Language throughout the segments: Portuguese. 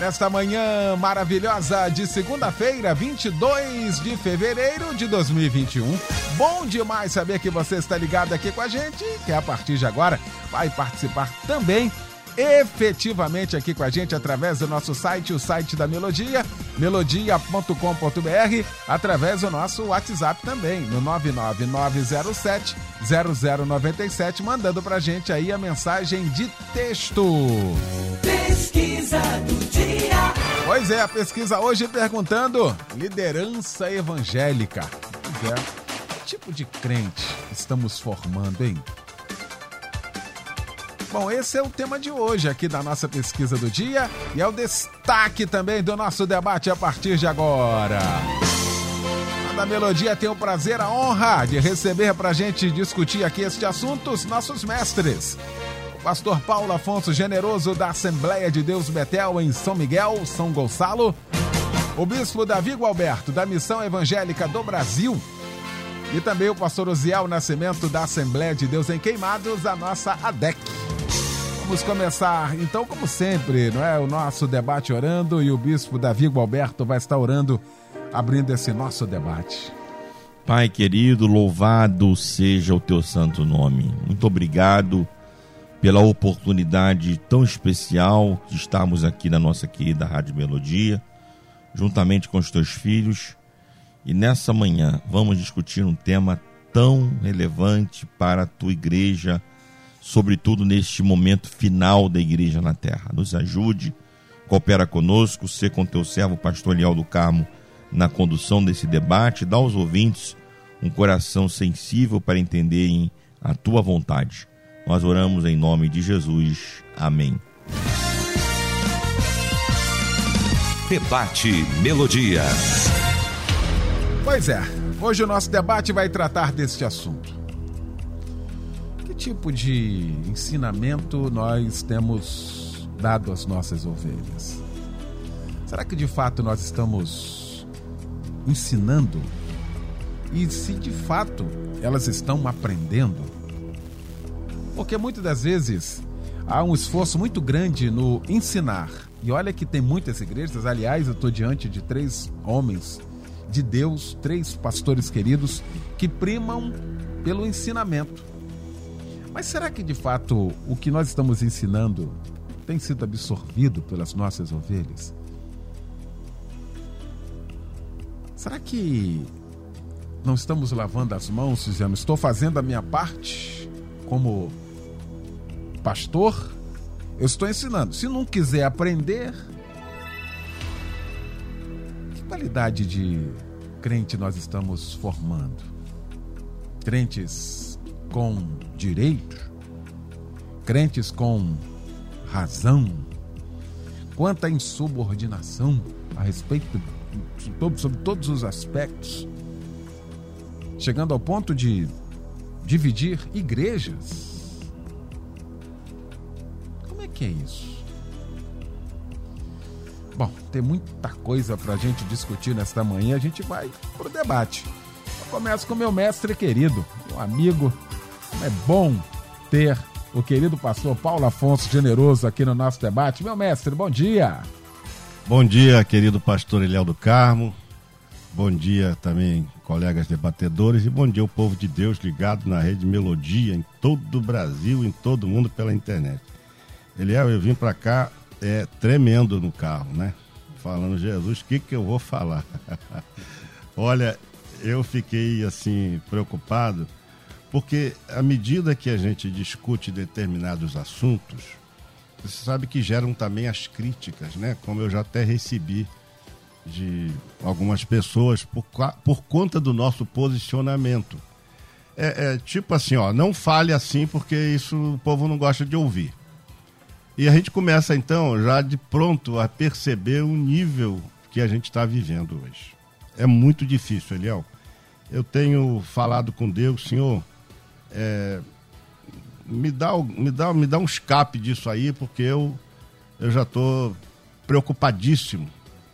nesta manhã maravilhosa de segunda-feira, 22 de fevereiro de 2021. Bom demais saber que você está ligado aqui com a gente, que a partir de agora vai participar também efetivamente aqui com a gente através do nosso site, o site da Melodia, melodia.com.br, através do nosso WhatsApp também, no 99907 0097, mandando pra gente aí a mensagem de texto. Pesquisa do dia. Pois é, a pesquisa hoje perguntando: liderança evangélica. Pois é, que tipo de crente estamos formando, hein? Bom, esse é o tema de hoje aqui da nossa pesquisa do dia e é o destaque também do nosso debate a partir de agora. A da Melodia tem o prazer, a honra de receber para a gente discutir aqui este assunto os nossos mestres. Pastor Paulo Afonso Generoso da Assembleia de Deus Betel em São Miguel, São Gonçalo. O bispo Davi Gualberto da Missão Evangélica do Brasil e também o pastor Osiel Nascimento da Assembleia de Deus em Queimados, a nossa ADEC. Vamos começar, então, como sempre, não é? O nosso debate orando e o bispo Davi Gualberto vai estar orando, abrindo esse nosso debate. Pai querido, louvado seja o teu santo nome. Muito obrigado pela oportunidade tão especial de estarmos aqui na nossa querida Rádio Melodia, juntamente com os teus filhos. E nessa manhã vamos discutir um tema tão relevante para a tua igreja sobretudo neste momento final da igreja na terra. Nos ajude, coopera conosco, ser com teu servo, pastor Leal do Carmo, na condução desse debate, dá aos ouvintes um coração sensível para entenderem a tua vontade. Nós oramos em nome de Jesus. Amém. Debate Melodia. Pois é, hoje o nosso debate vai tratar deste assunto tipo de ensinamento nós temos dado às nossas ovelhas? Será que de fato nós estamos ensinando? E se de fato elas estão aprendendo? Porque muitas das vezes há um esforço muito grande no ensinar. E olha que tem muitas igrejas, aliás, eu estou diante de três homens de Deus, três pastores queridos, que primam pelo ensinamento. Mas será que de fato o que nós estamos ensinando tem sido absorvido pelas nossas ovelhas? Será que não estamos lavando as mãos dizendo, estou fazendo a minha parte como pastor? Eu estou ensinando. Se não quiser aprender, que qualidade de crente nós estamos formando? Crentes com direito, crentes com razão, quanta insubordinação a respeito sobre todos os aspectos, chegando ao ponto de dividir igrejas. Como é que é isso? Bom, tem muita coisa para a gente discutir nesta manhã. A gente vai para o debate. Eu começo com meu mestre querido, meu amigo, é bom ter o querido pastor Paulo Afonso Generoso aqui no nosso debate. Meu mestre, bom dia. Bom dia, querido pastor Eliel do Carmo. Bom dia também, colegas debatedores. E bom dia, o povo de Deus ligado na rede Melodia em todo o Brasil, em todo o mundo pela internet. Eliel, eu vim para cá é, tremendo no carro, né? Falando, Jesus, o que, que eu vou falar? Olha, eu fiquei assim, preocupado porque à medida que a gente discute determinados assuntos, você sabe que geram também as críticas, né? Como eu já até recebi de algumas pessoas por, por conta do nosso posicionamento. É, é, tipo assim, ó, não fale assim porque isso o povo não gosta de ouvir. E a gente começa então já de pronto a perceber o nível que a gente está vivendo hoje. É muito difícil, Eliel. Eu tenho falado com Deus, Senhor, é, me, dá, me, dá, me dá um escape disso aí, porque eu, eu já estou preocupadíssimo,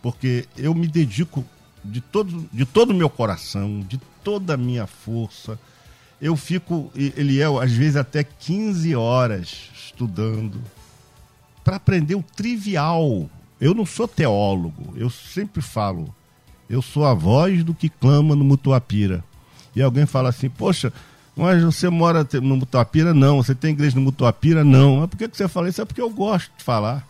porque eu me dedico de todo, de todo o meu coração, de toda a minha força. Eu fico, Eliel, às vezes até 15 horas estudando para aprender o trivial. Eu não sou teólogo, eu sempre falo, eu sou a voz do que clama no Mutuapira. E alguém fala assim, poxa, mas você mora no Mutuapira? Não. Você tem igreja no Mutuapira? Não. Mas por que você fala isso? É porque eu gosto de falar.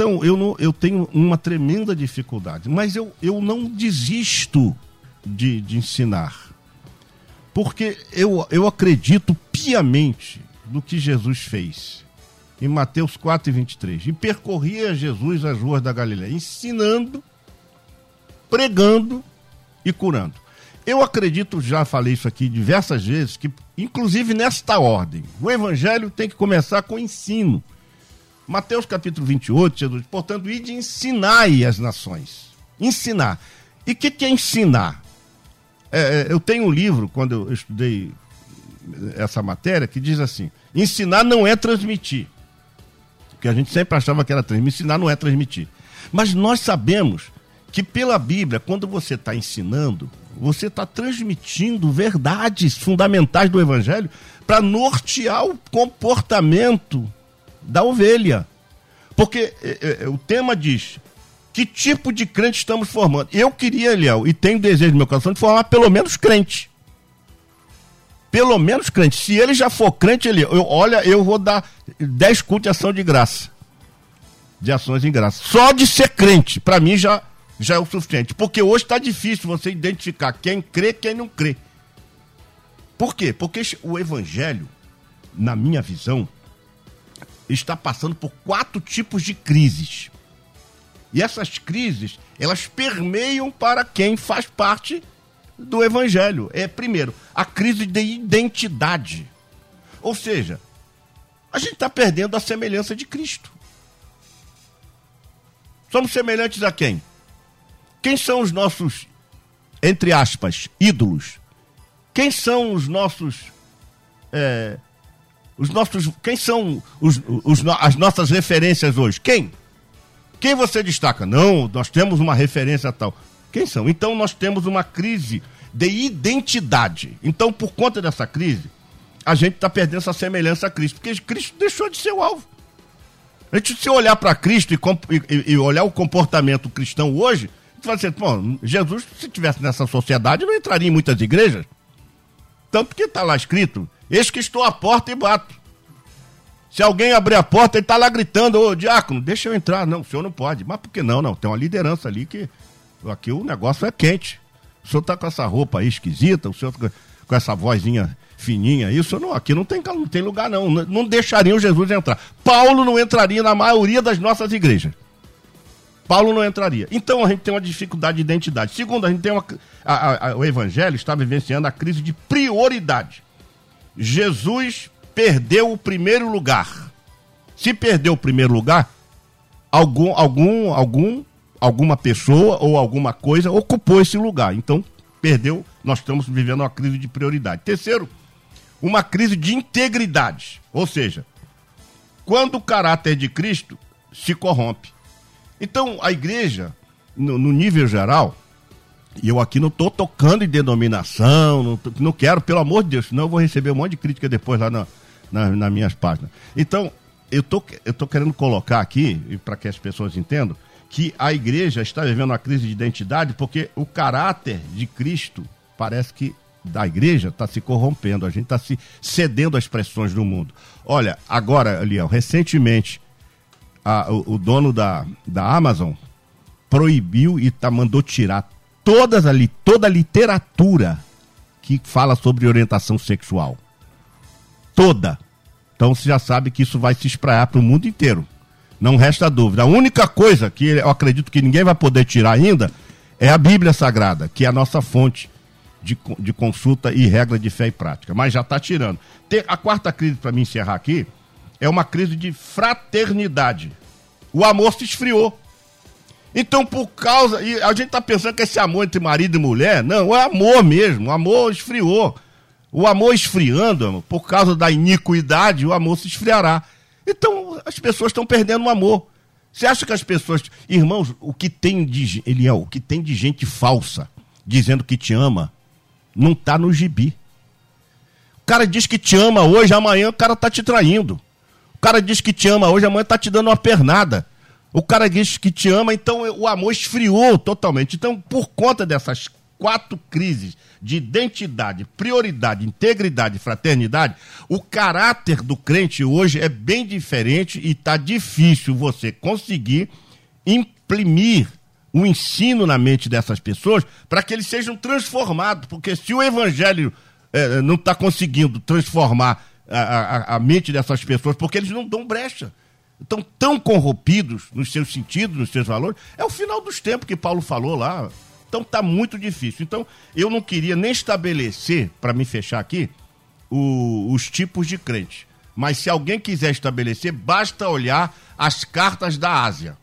Então, eu, não, eu tenho uma tremenda dificuldade, mas eu, eu não desisto de, de ensinar. Porque eu, eu acredito piamente no que Jesus fez. Em Mateus 4 e 23. E percorria Jesus as ruas da Galiléia, ensinando, pregando e curando. Eu acredito, já falei isso aqui diversas vezes, que inclusive nesta ordem, o evangelho tem que começar com ensino. Mateus capítulo 28, Jesus, portanto, ide ensinai as nações. Ensinar. E o que, que é ensinar? É, é, eu tenho um livro, quando eu estudei essa matéria, que diz assim: ensinar não é transmitir. Porque a gente sempre achava que era transmitir. Ensinar não é transmitir. Mas nós sabemos que pela Bíblia, quando você está ensinando, você está transmitindo verdades fundamentais do Evangelho para nortear o comportamento da ovelha. Porque é, é, o tema diz: que tipo de crente estamos formando? Eu queria, Eliel, e tenho desejo no meu coração de formar pelo menos crente. Pelo menos crente. Se ele já for crente, ele, eu, olha, eu vou dar 10 cultos de ação de graça. De ações em graça. Só de ser crente, para mim já, já é o suficiente. Porque hoje está difícil você identificar quem crê quem não crê. Por quê? Porque o evangelho, na minha visão, está passando por quatro tipos de crises. E essas crises, elas permeiam para quem faz parte do evangelho. É, primeiro, a crise de identidade. Ou seja, a gente está perdendo a semelhança de Cristo. Somos semelhantes a quem? Quem são os nossos, entre aspas, ídolos? Quem são os nossos é, os nossos, quem são os, os, as nossas referências hoje? Quem? Quem você destaca? Não, nós temos uma referência tal. Quem são? Então nós temos uma crise de identidade. Então, por conta dessa crise, a gente está perdendo essa semelhança a Cristo, porque Cristo deixou de ser o alvo. A gente, se olhar para Cristo e, e, e, olhar o comportamento cristão hoje, gente vai dizer, bom, Jesus, se tivesse nessa sociedade, não entraria em muitas igrejas. Tanto que está lá escrito Eis que estou à porta e bato. Se alguém abrir a porta, ele está lá gritando, ô diácono, deixa eu entrar. Não, o senhor não pode. Mas por que não? Não, tem uma liderança ali que aqui o negócio é quente. O senhor está com essa roupa aí esquisita, o senhor com essa vozinha fininha, isso não, aqui não tem, não tem lugar não. Não deixariam Jesus entrar. Paulo não entraria na maioria das nossas igrejas. Paulo não entraria. Então a gente tem uma dificuldade de identidade. Segundo, a gente tem uma. A, a, o evangelho está vivenciando a crise de prioridade. Jesus perdeu o primeiro lugar. Se perdeu o primeiro lugar, algum, algum, algum, alguma pessoa ou alguma coisa ocupou esse lugar. Então, perdeu, nós estamos vivendo uma crise de prioridade. Terceiro, uma crise de integridade. Ou seja, quando o caráter de Cristo se corrompe. Então, a igreja, no, no nível geral, e eu aqui não estou tocando em denominação, não, tô, não, quero, pelo amor de Deus, senão eu vou receber um monte de crítica depois lá na, na, nas minhas páginas. Então, eu tô, eu tô querendo colocar aqui, para que as pessoas entendam, que a igreja está vivendo uma crise de identidade porque o caráter de Cristo parece que da igreja está se corrompendo, a gente está se cedendo às pressões do mundo. Olha, agora, Liel, recentemente, a, o, o, dono da, da Amazon proibiu e tá, mandou tirar todas ali, toda a literatura que fala sobre orientação sexual. Toda. Então você já sabe que isso vai se espraiar para o mundo inteiro. Não resta dúvida. A única coisa que eu acredito que ninguém vai poder tirar ainda é a Bíblia Sagrada, que é a nossa fonte de, de consulta e regra de fé e prática. Mas já está tirando. A quarta crise, para me encerrar aqui, é uma crise de fraternidade. O amor se esfriou. Então, por causa. E a gente tá pensando que esse amor entre marido e mulher, não, é amor mesmo. O amor esfriou. O amor esfriando, por causa da iniquidade, o amor se esfriará. Então, as pessoas estão perdendo o amor. Você acha que as pessoas. Irmãos, o que tem de. Eliel, o que tem de gente falsa dizendo que te ama, não tá no gibi. O cara diz que te ama hoje, amanhã o cara tá te traindo. O cara diz que te ama hoje, amanhã tá te dando uma pernada. O cara diz que te ama, então o amor esfriou totalmente. Então, por conta dessas quatro crises de identidade, prioridade, integridade e fraternidade, o caráter do crente hoje é bem diferente e está difícil você conseguir imprimir o ensino na mente dessas pessoas para que eles sejam transformados. Porque se o evangelho é, não está conseguindo transformar a, a, a mente dessas pessoas, porque eles não dão brecha estão tão corrompidos nos seus sentidos, nos seus valores. É o final dos tempos que Paulo falou lá. Então tá muito difícil. Então eu não queria nem estabelecer, para me fechar aqui, o, os tipos de crente. Mas se alguém quiser estabelecer, basta olhar as cartas da Ásia.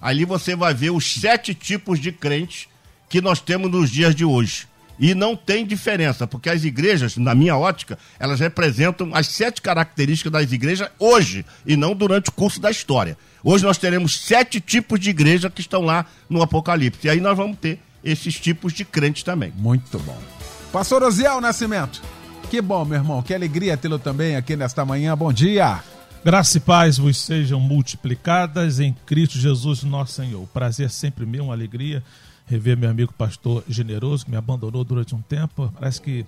Ali você vai ver os sete tipos de crentes que nós temos nos dias de hoje. E não tem diferença, porque as igrejas, na minha ótica, elas representam as sete características das igrejas hoje e não durante o curso da história. Hoje nós teremos sete tipos de igreja que estão lá no Apocalipse. E aí nós vamos ter esses tipos de crentes também. Muito bom. Pastor Osiel Nascimento, que bom, meu irmão. Que alegria tê-lo também aqui nesta manhã. Bom dia. Graça e paz vos sejam multiplicadas em Cristo Jesus, nosso Senhor. Prazer sempre meu, uma alegria rever meu amigo pastor generoso, que me abandonou durante um tempo. Parece que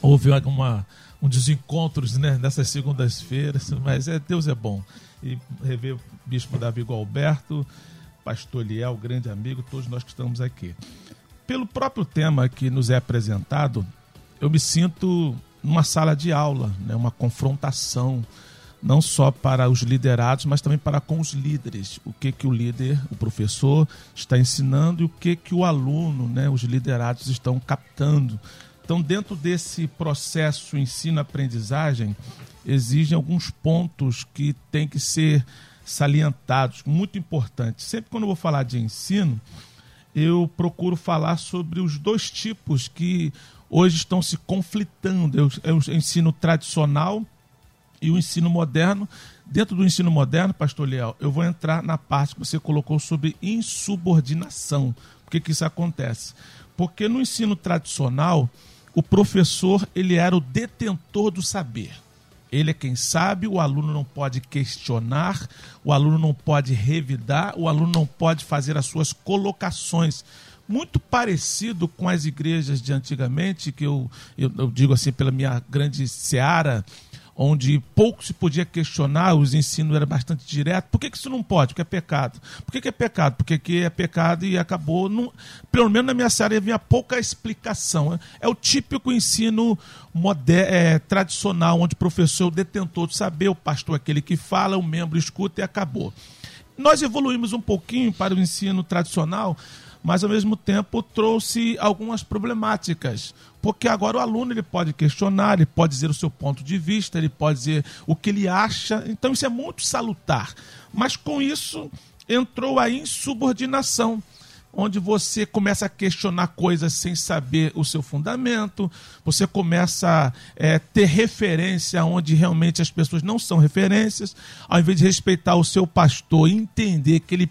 houve uma, um desencontros né, nessas segundas-feiras, mas é, Deus é bom. E rever o bispo Davi Alberto, pastor Liel, grande amigo, todos nós que estamos aqui. Pelo próprio tema que nos é apresentado, eu me sinto numa sala de aula, né, uma confrontação não só para os liderados, mas também para com os líderes. O que que o líder, o professor, está ensinando e o que que o aluno, né, os liderados estão captando. Então, dentro desse processo ensino-aprendizagem, existem alguns pontos que têm que ser salientados, muito importantes. Sempre quando eu vou falar de ensino, eu procuro falar sobre os dois tipos que hoje estão se conflitando. É o ensino tradicional e o ensino moderno. Dentro do ensino moderno, pastor Leal, eu vou entrar na parte que você colocou sobre insubordinação. Por que, que isso acontece? Porque no ensino tradicional, o professor ele era o detentor do saber. Ele é quem sabe, o aluno não pode questionar, o aluno não pode revidar, o aluno não pode fazer as suas colocações. Muito parecido com as igrejas de antigamente, que eu, eu, eu digo assim, pela minha grande seara, onde pouco se podia questionar, os ensinos eram bastante diretos. Por que, que isso não pode? Porque é pecado. Por que, que é pecado? Porque que é pecado e acabou. Não, pelo menos na minha área havia pouca explicação. É o típico ensino é, tradicional, onde o professor é o detentor de saber, o pastor é aquele que fala, o membro escuta e acabou. Nós evoluímos um pouquinho para o ensino tradicional, mas ao mesmo tempo trouxe algumas problemáticas. Porque agora o aluno ele pode questionar, ele pode dizer o seu ponto de vista, ele pode dizer o que ele acha. Então isso é muito salutar. Mas com isso entrou a insubordinação, onde você começa a questionar coisas sem saber o seu fundamento, você começa a é, ter referência onde realmente as pessoas não são referências, ao invés de respeitar o seu pastor e entender que ele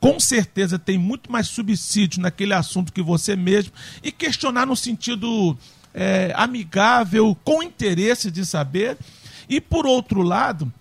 com certeza tem muito mais subsídio naquele assunto que você mesmo, e questionar no sentido é, amigável, com interesse de saber. E por outro lado,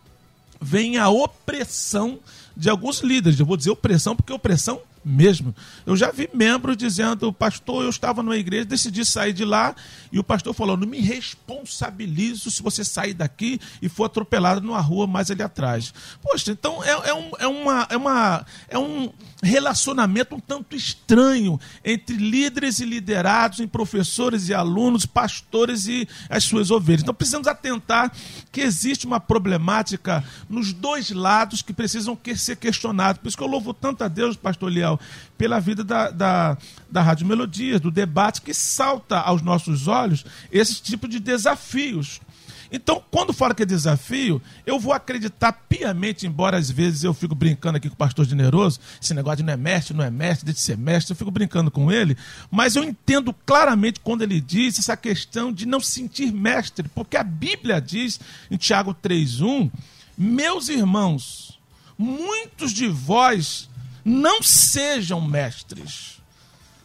vem a opressão de alguns líderes. Eu vou dizer opressão porque opressão mesmo. Eu já vi membros dizendo, pastor, eu estava numa igreja, decidi sair de lá, e o pastor falou: não me responsabilizo se você sair daqui e for atropelado numa rua mais ali atrás. Poxa, então é, é, um, é, uma, é, uma, é um relacionamento um tanto estranho entre líderes e liderados, em professores e alunos, pastores e as suas ovelhas. Então precisamos atentar que existe uma problemática nos dois lados que precisam ser questionados. Por isso que eu louvo tanto a Deus, pastor Liel, pela vida da, da, da Rádio Melodias, do debate que salta aos nossos olhos esse tipo de desafios. Então, quando fala que é desafio, eu vou acreditar piamente, embora às vezes eu fico brincando aqui com o pastor generoso, esse negócio de não é mestre, não é mestre, de ser mestre, eu fico brincando com ele, mas eu entendo claramente quando ele diz essa questão de não se sentir mestre, porque a Bíblia diz em Tiago 3:1, meus irmãos, muitos de vós não sejam mestres,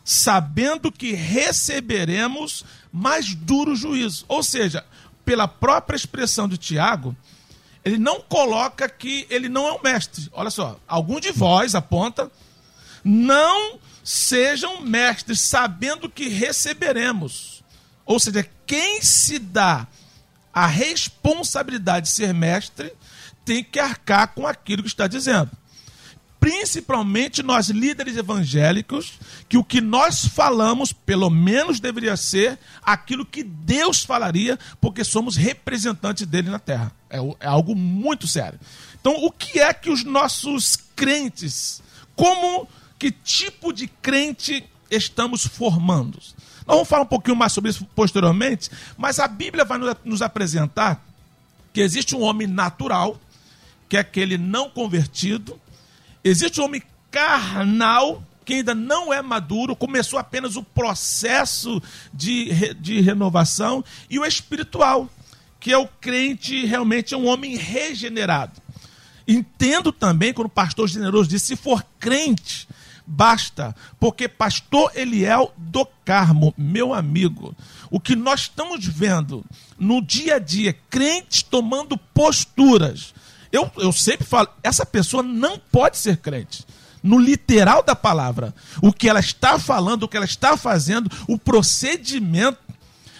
sabendo que receberemos mais duro juízo. Ou seja, pela própria expressão de Tiago, ele não coloca que ele não é um mestre. Olha só, algum de vós aponta, não sejam mestres, sabendo que receberemos. Ou seja, quem se dá a responsabilidade de ser mestre tem que arcar com aquilo que está dizendo principalmente nós líderes evangélicos, que o que nós falamos, pelo menos deveria ser aquilo que Deus falaria, porque somos representantes dele na terra. É, é algo muito sério. Então, o que é que os nossos crentes, como, que tipo de crente estamos formando? Nós vamos falar um pouquinho mais sobre isso posteriormente, mas a Bíblia vai nos apresentar que existe um homem natural, que é aquele não convertido, Existe um homem carnal que ainda não é maduro, começou apenas o processo de, de renovação, e o espiritual, que é o crente realmente é um homem regenerado. Entendo também quando o pastor generoso disse: se for crente, basta, porque pastor Eliel do Carmo, meu amigo, o que nós estamos vendo no dia a dia, crentes tomando posturas eu, eu sempre falo, essa pessoa não pode ser crente. No literal da palavra. O que ela está falando, o que ela está fazendo, o procedimento.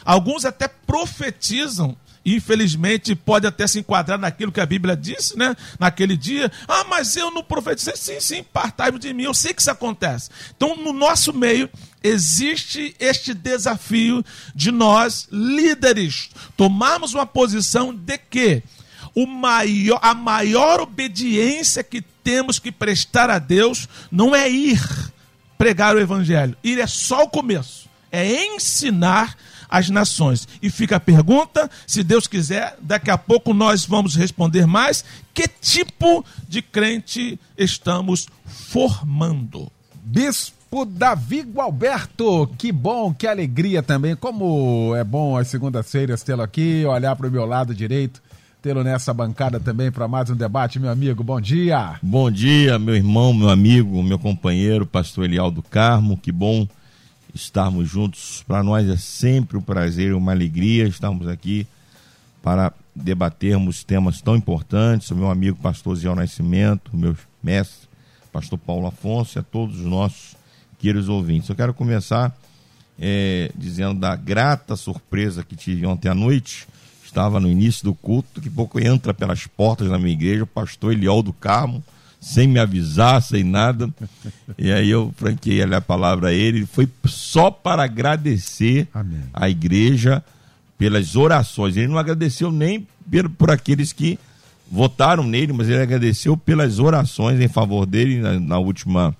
Alguns até profetizam infelizmente pode até se enquadrar naquilo que a Bíblia disse, né? Naquele dia, ah, mas eu não profetizei. Sim, sim, partai de mim, eu sei que isso acontece. Então, no nosso meio, existe este desafio de nós, líderes, tomarmos uma posição de que o maior, a maior obediência que temos que prestar a Deus não é ir pregar o evangelho. Ir é só o começo. É ensinar as nações. E fica a pergunta, se Deus quiser, daqui a pouco nós vamos responder mais, que tipo de crente estamos formando? Bispo Davi Gualberto, que bom, que alegria também. Como é bom as segundas-feiras tê-lo aqui, olhar para o meu lado direito tê-lo nessa bancada também para mais um debate, meu amigo. Bom dia. Bom dia, meu irmão, meu amigo, meu companheiro, pastor Elial do Carmo. Que bom estarmos juntos. Para nós é sempre um prazer e uma alegria estarmos aqui para debatermos temas tão importantes. O meu amigo pastor Zé Nascimento, meu mestre, pastor Paulo Afonso e a todos os nossos queridos ouvintes. Eu quero começar é, dizendo da grata surpresa que tive ontem à noite estava no início do culto, que pouco entra pelas portas da minha igreja, o pastor Eliol do Carmo, sem me avisar, sem nada. E aí eu franquei a palavra a ele. Foi só para agradecer Amém. a igreja pelas orações. Ele não agradeceu nem por, por aqueles que votaram nele, mas ele agradeceu pelas orações em favor dele na, na última,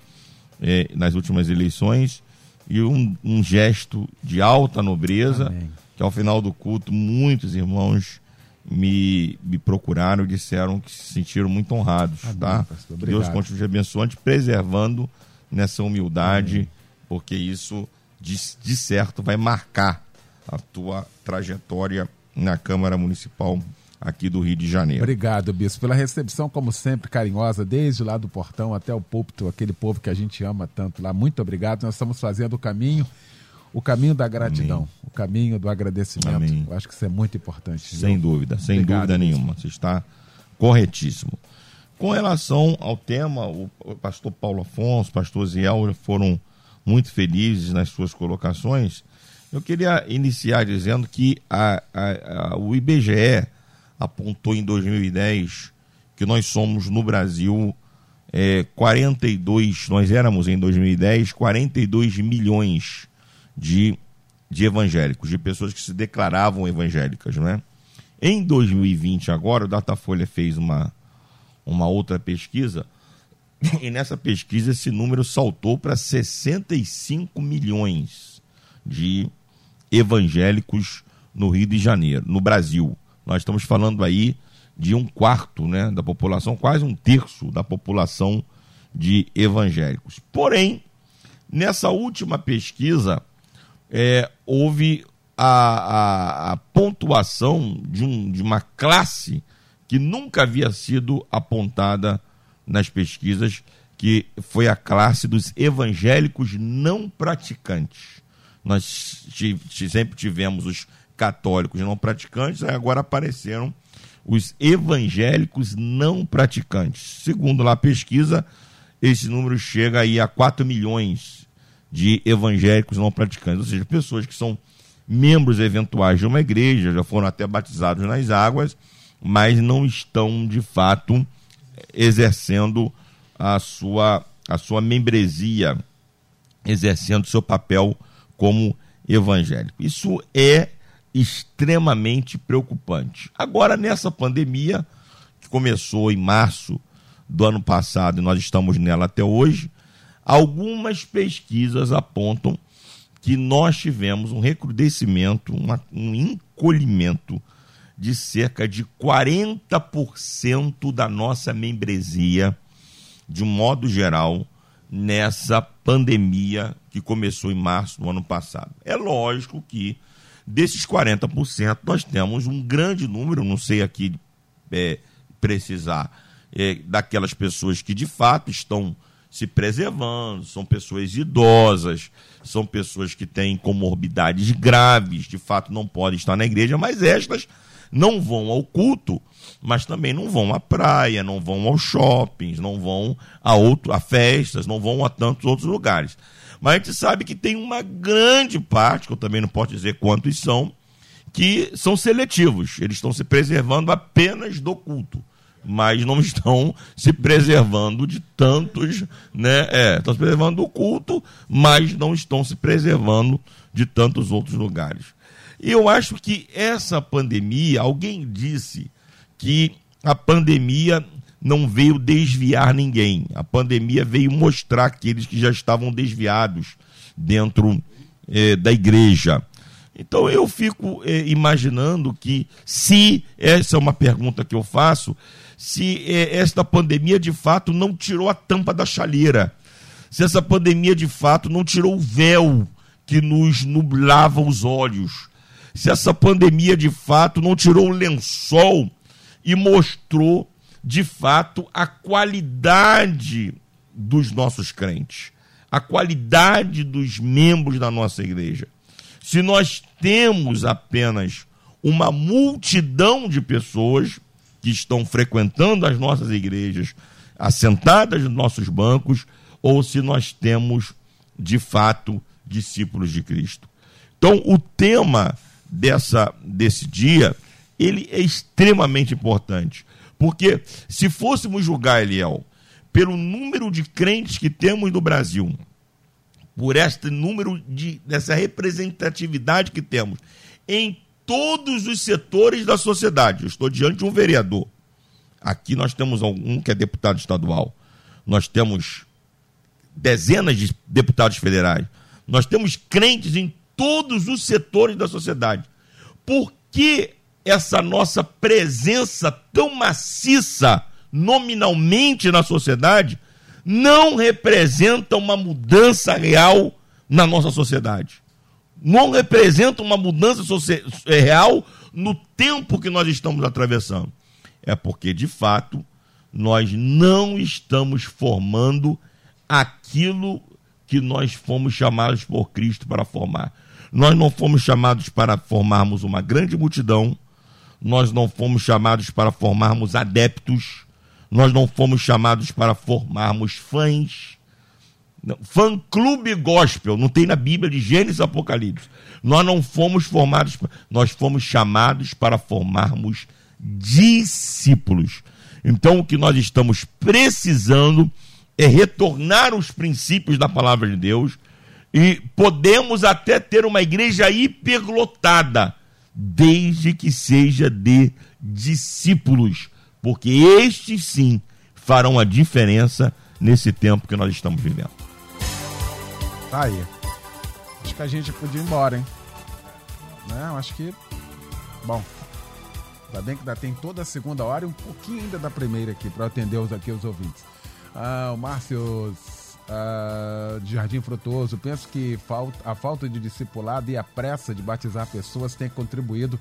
eh, nas últimas eleições e um, um, gesto de alta nobreza. Amém que ao final do culto muitos irmãos me, me procuraram e disseram que se sentiram muito honrados, Amém, tá? Pastor, Deus continue abençoando, preservando nessa humildade, Amém. porque isso de, de certo vai marcar a tua trajetória na Câmara Municipal aqui do Rio de Janeiro. Obrigado, Bispo, pela recepção, como sempre, carinhosa, desde lá do portão até o púlpito, aquele povo que a gente ama tanto lá. Muito obrigado. Nós estamos fazendo o caminho o caminho da gratidão, Amém. o caminho do agradecimento. Amém. Eu acho que isso é muito importante. Sem viu? dúvida, sem Obrigado, dúvida nenhuma. Você está corretíssimo. Com relação ao tema, o pastor Paulo Afonso, o pastor Ziel foram muito felizes nas suas colocações. Eu queria iniciar dizendo que a, a, a, o IBGE apontou em 2010 que nós somos no Brasil é, 42, nós éramos em 2010 42 milhões de, de evangélicos, de pessoas que se declaravam evangélicas, né? Em 2020, agora, o Datafolha fez uma, uma outra pesquisa, e nessa pesquisa esse número saltou para 65 milhões de evangélicos no Rio de Janeiro, no Brasil, Nós estamos falando aí de um quarto né, da população, quase um terço da população de evangélicos. Porém, nessa última pesquisa, é, houve a, a, a pontuação de, um, de uma classe que nunca havia sido apontada nas pesquisas, que foi a classe dos evangélicos não praticantes. Nós sempre tivemos os católicos não praticantes, agora apareceram os evangélicos não praticantes. Segundo lá a pesquisa, esse número chega aí a 4 milhões de evangélicos não praticantes, ou seja, pessoas que são membros eventuais de uma igreja, já foram até batizados nas águas, mas não estão de fato exercendo a sua, a sua membresia, exercendo seu papel como evangélico. Isso é extremamente preocupante. Agora, nessa pandemia, que começou em março do ano passado e nós estamos nela até hoje, algumas pesquisas apontam que nós tivemos um recrudescimento, uma, um encolhimento de cerca de 40% da nossa membresia, de um modo geral, nessa pandemia que começou em março do ano passado. É lógico que desses 40%, nós temos um grande número, não sei aqui é, precisar, é, daquelas pessoas que de fato estão se preservando, são pessoas idosas, são pessoas que têm comorbidades graves, de fato não podem estar na igreja, mas estas não vão ao culto, mas também não vão à praia, não vão aos shoppings, não vão a, outro, a festas, não vão a tantos outros lugares. Mas a gente sabe que tem uma grande parte, que eu também não posso dizer quantos são, que são seletivos. Eles estão se preservando apenas do culto, mas não estão se preservando de tantos, né? É, estão se preservando do culto, mas não estão se preservando de tantos outros lugares. E eu acho que essa pandemia, alguém disse que a pandemia não veio desviar ninguém. A pandemia veio mostrar aqueles que já estavam desviados dentro eh, da igreja. Então eu fico eh, imaginando que, se essa é uma pergunta que eu faço, se eh, esta pandemia de fato não tirou a tampa da chaleira, se essa pandemia de fato não tirou o véu que nos nublava os olhos, se essa pandemia de fato não tirou o lençol e mostrou de fato, a qualidade dos nossos crentes, a qualidade dos membros da nossa igreja. Se nós temos apenas uma multidão de pessoas que estão frequentando as nossas igrejas, assentadas nos nossos bancos, ou se nós temos, de fato, discípulos de Cristo. Então, o tema dessa, desse dia, ele é extremamente importante. Porque se fôssemos julgar, Eliel, pelo número de crentes que temos no Brasil, por este número de dessa representatividade que temos em todos os setores da sociedade. Eu estou diante de um vereador. Aqui nós temos um que é deputado estadual. Nós temos dezenas de deputados federais. Nós temos crentes em todos os setores da sociedade. Por que essa nossa presença tão maciça nominalmente na sociedade não representa uma mudança real na nossa sociedade. Não representa uma mudança é, real no tempo que nós estamos atravessando. É porque, de fato, nós não estamos formando aquilo que nós fomos chamados por Cristo para formar. Nós não fomos chamados para formarmos uma grande multidão, nós não fomos chamados para formarmos adeptos, nós não fomos chamados para formarmos fãs. Fã clube gospel, não tem na Bíblia de Gênesis Apocalipse. Nós não fomos formados, nós fomos chamados para formarmos discípulos. Então o que nós estamos precisando é retornar os princípios da palavra de Deus e podemos até ter uma igreja hiperlotada desde que seja de discípulos, porque estes sim farão a diferença nesse tempo que nós estamos vivendo. Tá aí. Acho que a gente podia ir embora, hein? Não, acho que. Bom. Ainda bem que ainda tem toda a segunda hora e um pouquinho ainda da primeira aqui para atender os, aqui os ouvintes. Ah, o Márcio ah, de Jardim Frutuoso, penso que falta, a falta de discipulado e a pressa de batizar pessoas tem contribuído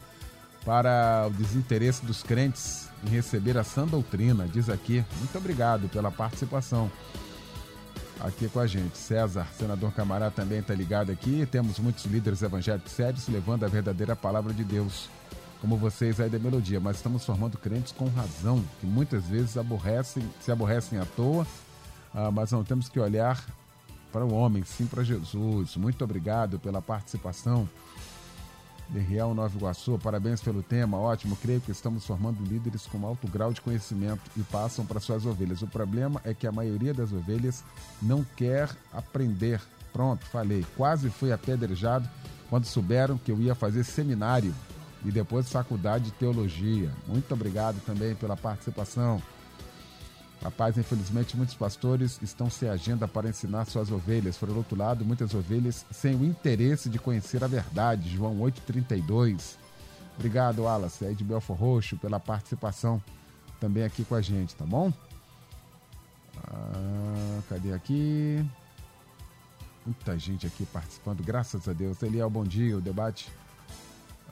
para o desinteresse dos crentes em receber a sã doutrina, diz aqui. Muito obrigado pela participação aqui com a gente. César, senador Camará, também está ligado aqui. Temos muitos líderes evangélicos sérios levando a verdadeira palavra de Deus, como vocês aí da Melodia, mas estamos formando crentes com razão, que muitas vezes aborrecem, se aborrecem à toa, ah, mas não temos que olhar para o homem, sim para Jesus. Muito obrigado pela participação. De Real Nova Iguaçu, parabéns pelo tema, ótimo. Creio que estamos formando líderes com alto grau de conhecimento e passam para suas ovelhas. O problema é que a maioria das ovelhas não quer aprender. Pronto, falei. Quase fui apedrejado quando souberam que eu ia fazer seminário e depois faculdade de teologia. Muito obrigado também pela participação. Rapaz, infelizmente, muitos pastores estão sem agenda para ensinar suas ovelhas. Por outro lado, muitas ovelhas sem o interesse de conhecer a verdade. João 8,32. Obrigado, Wallace, aí de Belfor Roxo, pela participação também aqui com a gente, tá bom? Ah, cadê aqui? Muita gente aqui participando, graças a Deus. Eliel, bom dia. O debate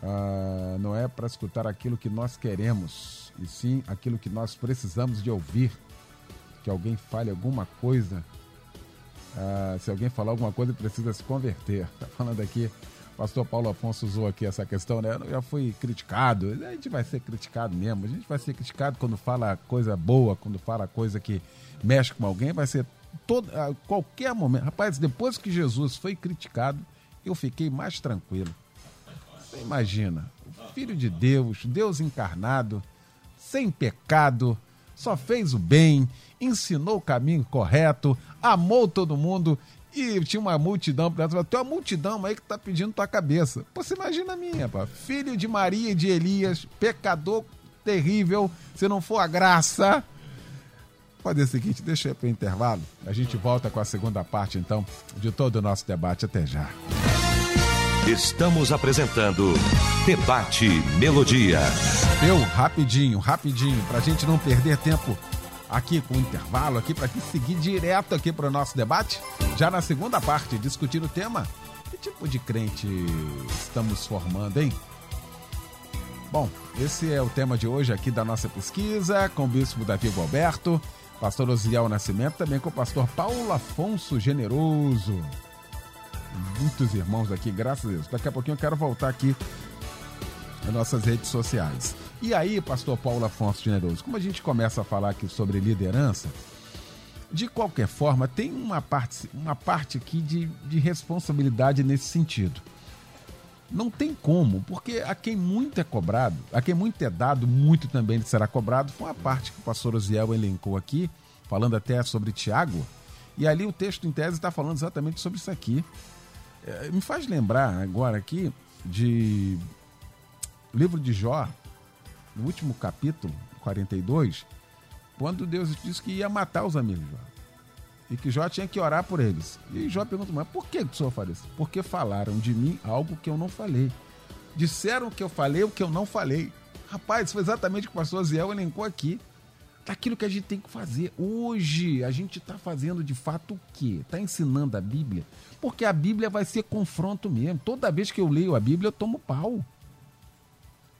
ah, não é para escutar aquilo que nós queremos, e sim aquilo que nós precisamos de ouvir que alguém fale alguma coisa. Ah, se alguém falar alguma coisa, precisa se converter. Tá falando aqui, o pastor Paulo Afonso usou aqui essa questão, né? Eu já fui criticado. A gente vai ser criticado mesmo. A gente vai ser criticado quando fala coisa boa, quando fala coisa que mexe com alguém, vai ser todo, a qualquer momento. Rapaz, depois que Jesus foi criticado, eu fiquei mais tranquilo. Você imagina, o Filho de Deus, Deus encarnado, sem pecado, só fez o bem, ensinou o caminho correto, amou todo mundo e tinha uma multidão, tem uma multidão aí que tá pedindo tua cabeça. Pô, você imagina a minha, pá. filho de Maria e de Elias, pecador terrível, se não for a graça. Pode ser o seguinte, deixa eu ir o intervalo. A gente volta com a segunda parte, então, de todo o nosso debate. Até já. Estamos apresentando Debate Melodia. Eu, rapidinho, rapidinho, para a gente não perder tempo aqui com o intervalo, aqui para seguir direto aqui para o nosso debate. Já na segunda parte, discutir o tema: que tipo de crente estamos formando, hein? Bom, esse é o tema de hoje aqui da nossa pesquisa com o bispo Davi Alberto, pastor Osiel Nascimento, também com o pastor Paulo Afonso Generoso. Muitos irmãos aqui, graças a Deus. Daqui a pouquinho eu quero voltar aqui nas nossas redes sociais. E aí, pastor Paulo Afonso Generoso, como a gente começa a falar aqui sobre liderança, de qualquer forma, tem uma parte, uma parte aqui de, de responsabilidade nesse sentido. Não tem como, porque a quem muito é cobrado, a quem muito é dado, muito também será cobrado, foi a parte que o pastor Osiel elencou aqui, falando até sobre Tiago, e ali o texto em tese está falando exatamente sobre isso aqui. É, me faz lembrar agora aqui de livro de Jó, no último capítulo, 42, quando Deus disse que ia matar os amigos de Jó. E que Jó tinha que orar por eles. E Jó pergunta, mas por que o senhor fala isso? Porque falaram de mim algo que eu não falei. Disseram que eu falei o que eu não falei. Rapaz, foi exatamente o que o pastor Ziel elencou aqui. Daquilo que a gente tem que fazer. Hoje, a gente está fazendo de fato o quê? Está ensinando a Bíblia? Porque a Bíblia vai ser confronto mesmo. Toda vez que eu leio a Bíblia, eu tomo pau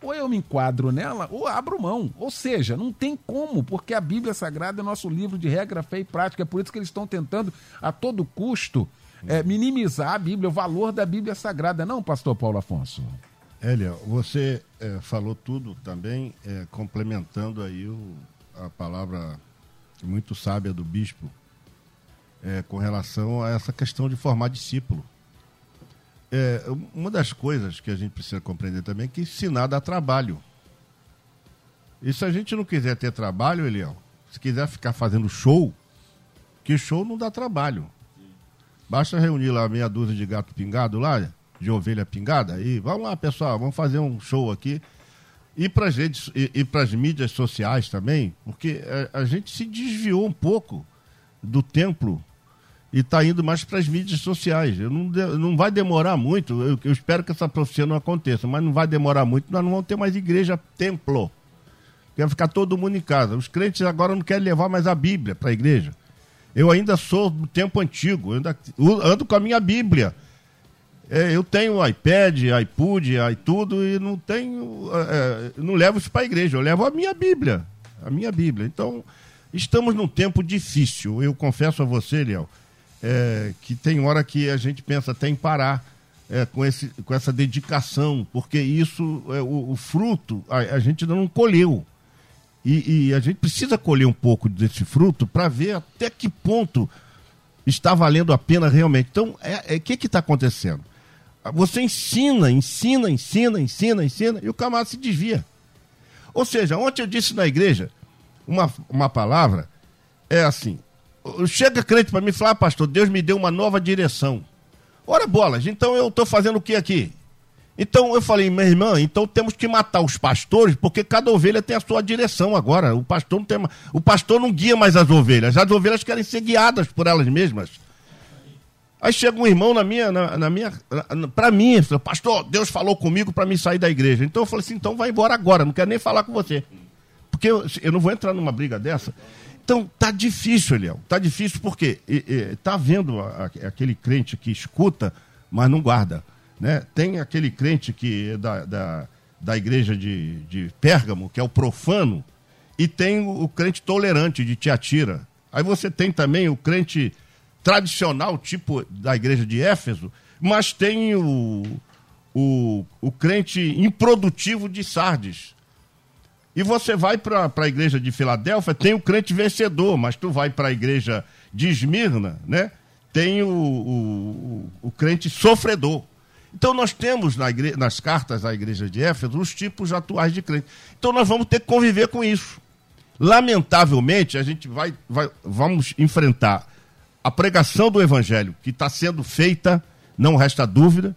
ou eu me enquadro nela ou abro mão. Ou seja, não tem como, porque a Bíblia Sagrada é nosso livro de regra, fé e prática. É por isso que eles estão tentando, a todo custo, é, minimizar a Bíblia, o valor da Bíblia Sagrada, não, pastor Paulo Afonso? Elia, você é, falou tudo também, é, complementando aí o, a palavra muito sábia do bispo é, com relação a essa questão de formar discípulo. É, uma das coisas que a gente precisa compreender também é que ensinar dá trabalho. E se a gente não quiser ter trabalho, Eliel, se quiser ficar fazendo show, que show não dá trabalho. Basta reunir lá meia dúzia de gato pingado lá, de ovelha pingada, e vamos lá, pessoal, vamos fazer um show aqui. E para redes e, e para as mídias sociais também, porque a, a gente se desviou um pouco do templo e está indo mais para as mídias sociais. Eu não, não vai demorar muito, eu, eu espero que essa profecia não aconteça, mas não vai demorar muito, nós não vamos ter mais igreja templo. Vai ficar todo mundo em casa. Os crentes agora não querem levar mais a Bíblia para a igreja. Eu ainda sou do tempo antigo, ainda ando com a minha Bíblia. É, eu tenho iPad, iPod, iTudo e não tenho. é, é, não levo isso para a igreja, eu levo a minha Bíblia. A minha Bíblia. Então, estamos num tempo difícil. Eu confesso a você, Léo, é, que tem hora que a gente pensa até em parar é, com, esse, com essa dedicação, porque isso, é, o, o fruto, a, a gente ainda não colheu. E, e a gente precisa colher um pouco desse fruto para ver até que ponto está valendo a pena realmente. Então, o é, é, que está acontecendo? Você ensina, ensina, ensina, ensina, ensina, e o camarada se desvia. Ou seja, ontem eu disse na igreja uma, uma palavra, é assim: chega crente para mim e fala, ah, pastor, Deus me deu uma nova direção. Ora, bolas, então eu estou fazendo o que aqui? Então eu falei, minha irmã, então temos que matar os pastores, porque cada ovelha tem a sua direção agora. O pastor não tem, o pastor não guia mais as ovelhas, as ovelhas querem ser guiadas por elas mesmas. Aí chega um irmão na minha, na, na minha, para mim, falou, pastor, Deus falou comigo para me sair da igreja. Então eu falei assim, então vai embora agora, não quero nem falar com você. Porque eu, eu não vou entrar numa briga dessa. Então tá difícil, Eliel. Tá difícil porque e, e, tá vendo a- a- aquele crente que escuta, mas não guarda. Né? Tem aquele crente que é da, da, da igreja de, de Pérgamo, que é o profano, e tem o, o crente tolerante de Tiatira. Aí você tem também o crente tradicional, tipo da igreja de Éfeso, mas tem o, o, o crente improdutivo de Sardes. E você vai para a igreja de Filadélfia, tem o crente vencedor, mas tu vai para a igreja de Esmirna, né? Tem o, o, o, o crente sofredor. Então nós temos na igre... nas cartas da igreja de Éfeso os tipos atuais de crente. Então nós vamos ter que conviver com isso. Lamentavelmente, a gente vai, vai vamos enfrentar a pregação do evangelho que está sendo feita, não resta dúvida.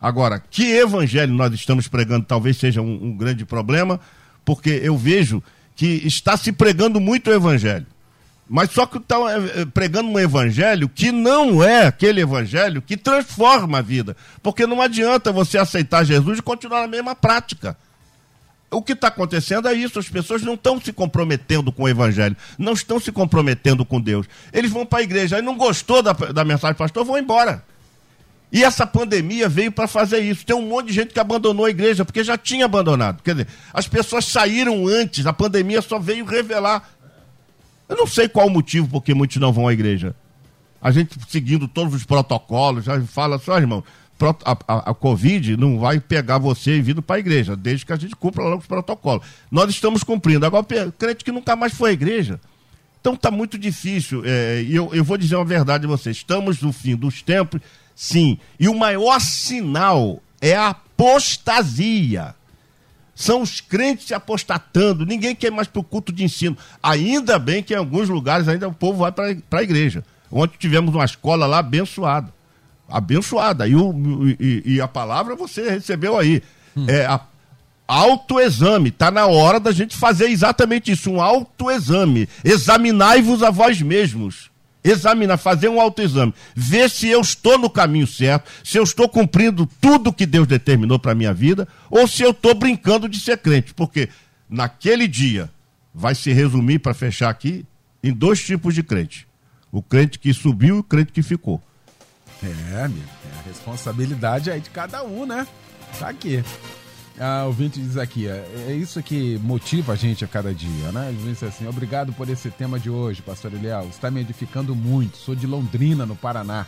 Agora, que evangelho nós estamos pregando talvez seja um, um grande problema, porque eu vejo que está se pregando muito o evangelho. Mas só que está pregando um evangelho que não é aquele evangelho que transforma a vida. Porque não adianta você aceitar Jesus e continuar na mesma prática. O que está acontecendo é isso, as pessoas não estão se comprometendo com o evangelho, não estão se comprometendo com Deus. Eles vão para a igreja, aí não gostou da, da mensagem, pastor, vão embora. E essa pandemia veio para fazer isso. Tem um monte de gente que abandonou a igreja, porque já tinha abandonado. Quer dizer, as pessoas saíram antes, a pandemia só veio revelar. Eu não sei qual o motivo porque muitos não vão à igreja. A gente seguindo todos os protocolos, já fala só, irmão, a, a- a Covid não vai pegar você e vindo para a igreja, desde que a gente cumpra logo os protocolos. Nós estamos cumprindo. Agora, crente que nunca mais foi à igreja. Então está muito difícil. é, E eu, eu vou dizer uma verdade a você. Estamos no fim dos tempos, sim. E o maior sinal é a apostasia. São os crentes se apostatando. Ninguém quer mais para o culto de ensino. Ainda bem que em alguns lugares ainda o povo vai para a igreja. Ontem tivemos uma escola lá abençoada. Abençoada. E, o, e, e a palavra você recebeu aí. É a autoexame. Está na hora da gente fazer exatamente isso, um autoexame. Examinai-vos a vós mesmos. Examinar, fazer um autoexame. Ver se eu estou no caminho certo, se eu estou cumprindo tudo que Deus determinou para a minha vida, ou se eu estou brincando de ser crente. Porque naquele dia vai se resumir, para fechar aqui, em dois tipos de crente. O crente que subiu e o crente que ficou. É, amigo, é a responsabilidade aí de cada um, né? Tá aqui. O ouvinte diz aqui, é é isso que motiva a gente a cada dia, né? Ele diz assim, obrigado por esse tema de hoje, pastor Eliel. Está me edificando muito. Sou de Londrina, no Paraná.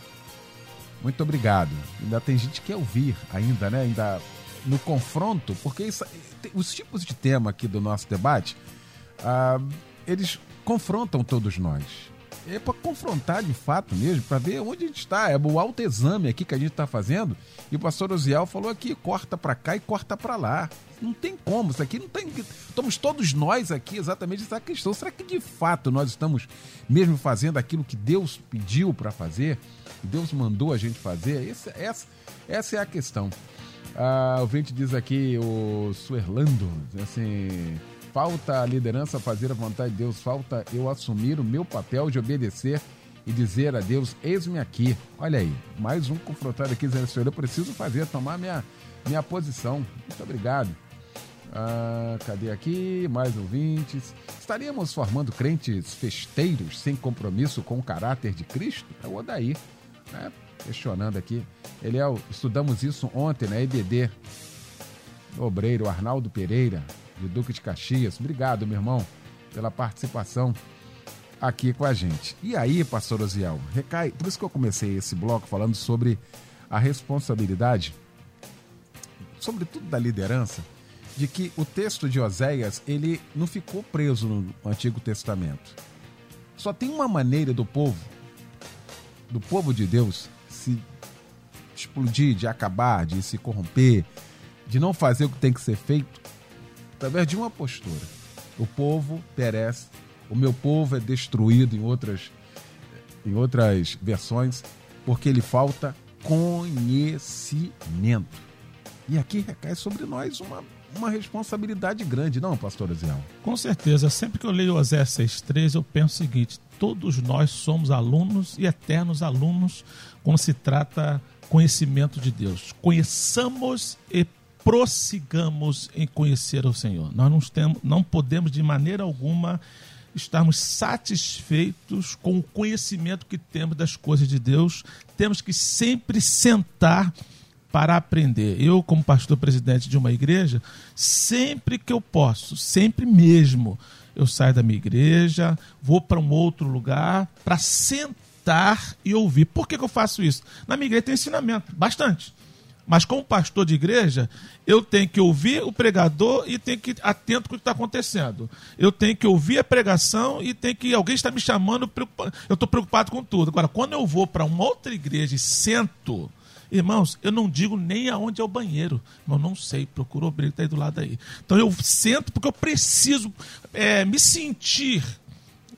Muito obrigado. Ainda tem gente que quer ouvir ainda, né? Ainda no confronto, porque isso- os tipos de tema aqui do nosso debate, ah, eles confrontam todos nós. É para confrontar de fato mesmo, para ver onde a gente está. É o autoexame aqui que a gente está fazendo. E o pastor Osiel falou aqui: corta para cá e corta para lá. Não tem como, isso aqui não tem. Estamos todos nós aqui exatamente essa questão. Será que de fato nós estamos mesmo fazendo aquilo que Deus pediu para fazer? Deus mandou a gente fazer? Esse- essa, essa é a questão. Ah, o ouvinte diz aqui, o Suerlando, assim, falta a liderança fazer a vontade de Deus, falta eu assumir o meu papel de obedecer e dizer a Deus: Eis-me aqui. Olha aí, mais um confrontado aqui dizendo: Senhor, eu preciso fazer, tomar minha, minha posição. Muito obrigado. Ah, cadê aqui? Mais ouvintes. Estaríamos formando crentes festeiros sem compromisso com o caráter de Cristo? É o Odaí, né? Questionando aqui. Ele é o, estudamos isso ontem na EBD. Obreiro Arnaldo Pereira, de Duque de Caxias. Obrigado, meu irmão, pela participação aqui com a gente. E aí, pastor Oziel, recai, por isso que eu comecei esse bloco falando sobre a responsabilidade, sobretudo da liderança, de que o texto de Oséias, ele não ficou preso no Antigo Testamento. Só tem uma maneira do povo, do povo de Deus, se explodir, de acabar, de se corromper, de não fazer o que tem que ser feito, através de uma postura. O povo perece, o meu povo é destruído em outras, em outras versões, porque lhe falta conhecimento. E aqui recai sobre nós uma, uma responsabilidade grande, não, pastor Aziel? Com certeza. Sempre que eu leio Osé 6,3, eu penso o seguinte: todos nós somos alunos e eternos alunos quando se trata conhecimento de Deus. Conheçamos e prossigamos em conhecer o Senhor. Nós não, temos, não podemos de maneira alguma estarmos satisfeitos com o conhecimento que temos das coisas de Deus. Temos que sempre sentar para aprender. Eu, como pastor presidente de uma igreja, sempre que eu posso, sempre mesmo, eu saio da minha igreja, vou para um outro lugar para sentar e ouvir. Por que, que eu faço isso? Na minha igreja tem ensinamento, bastante. Mas como pastor de igreja, eu tenho que ouvir o pregador e tenho que ir atento com o que está acontecendo. Eu tenho que ouvir a pregação e tem que alguém está me chamando, eu estou preocupado com tudo. Agora, quando eu vou para uma outra igreja e sento, irmãos, eu não digo nem aonde é o banheiro, mas não sei, procuro o que está aí do lado aí. Então eu sento porque eu preciso é, me sentir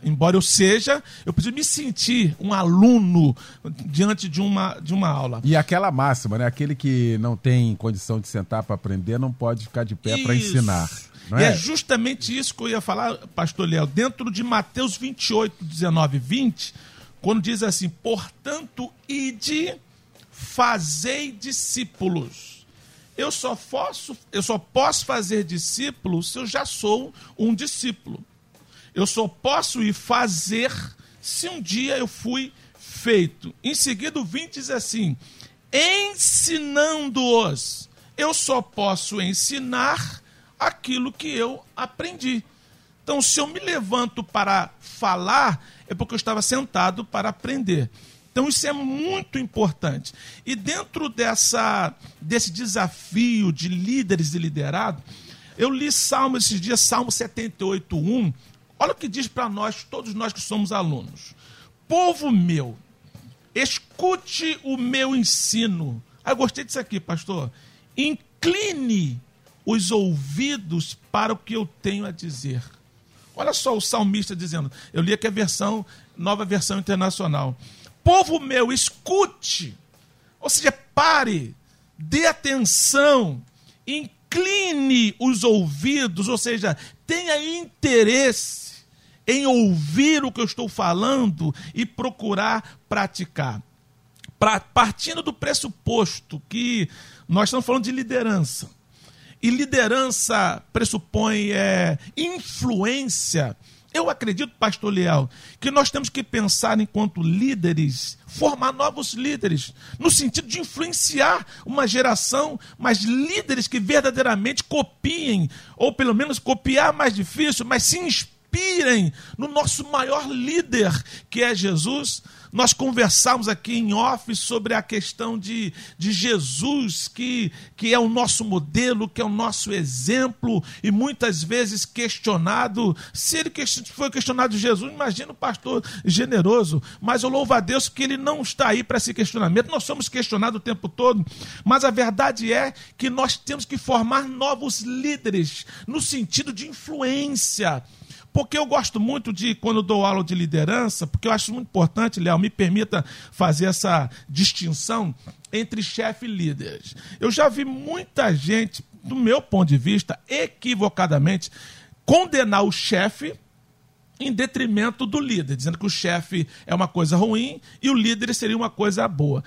embora eu seja, eu preciso me sentir um aluno diante de uma, de uma aula. E aquela máxima, né? Aquele que não tem condição de sentar para aprender não pode ficar de pé para ensinar. e é? é? justamente isso que eu ia falar, pastor Léo, dentro de Mateus 28, 19 e 20, quando diz assim: portanto, ide, fazei discípulos. Eu só posso, eu só posso fazer discípulos se eu já sou um discípulo. Eu só posso ir fazer se um dia eu fui feito. Em seguida, o 20 diz assim: ensinando-os. Eu só posso ensinar aquilo que eu aprendi. Então, se eu me levanto para falar, é porque eu estava sentado para aprender. Então, isso é muito importante. E dentro dessa, desse desafio de líderes e liderado, eu li Salmo esses dias, Salmo 78, 1, Olha o que diz para nós, todos nós que somos alunos. Povo meu, escute o meu ensino. Ah, gostei disso aqui, pastor. Incline os ouvidos para o que eu tenho a dizer. Olha só o salmista dizendo. Eu li aqui a versão, nova versão internacional. Povo meu, escute. Ou seja, pare, dê atenção, incline os ouvidos, ou seja, tenha interesse em ouvir o que eu estou falando e procurar praticar. Pra, partindo do pressuposto que nós estamos falando de liderança, e liderança pressupõe é, influência. Eu acredito, pastor Leal, que nós temos que pensar enquanto líderes, formar novos líderes, no sentido de influenciar uma geração, mas líderes que verdadeiramente copiem, ou pelo menos copiar mais difícil, mas se inspirem no nosso maior líder, que é Jesus. Nós conversamos aqui em off sobre a questão de, de Jesus, que, que é o nosso modelo, que é o nosso exemplo, e muitas vezes questionado. Se ele foi questionado Jesus, imagina o pastor generoso. Mas eu louvo a Deus que ele não está aí para esse questionamento. Nós somos questionados o tempo todo, mas a verdade é que nós temos que formar novos líderes no sentido de influência porque eu gosto muito de, quando dou aula de liderança, porque eu acho muito importante, Léo, me permita fazer essa distinção entre chefe e líderes. Eu já vi muita gente, do meu ponto de vista, equivocadamente, condenar o chefe em detrimento do líder, dizendo que o chefe é uma coisa ruim e o líder seria uma coisa boa.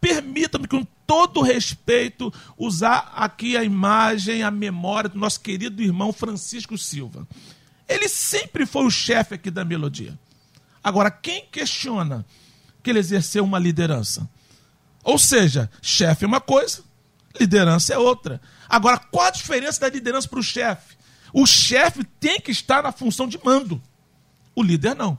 Permita-me, com todo respeito, usar aqui a imagem, a memória do nosso querido irmão Francisco Silva. Ele sempre foi o chefe aqui da melodia. Agora, quem questiona que ele exerceu uma liderança? Ou seja, chefe é uma coisa, liderança é outra. Agora, qual a diferença da liderança para o chefe? O chefe tem que estar na função de mando. O líder não.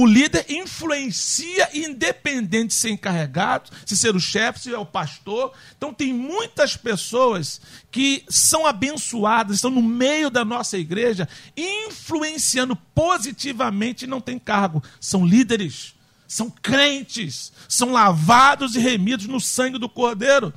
O líder influencia, independente de ser encarregado, se ser o chefe, se é o pastor. Então, tem muitas pessoas que são abençoadas, estão no meio da nossa igreja, influenciando positivamente e não têm cargo. São líderes, são crentes, são lavados e remidos no sangue do Cordeiro.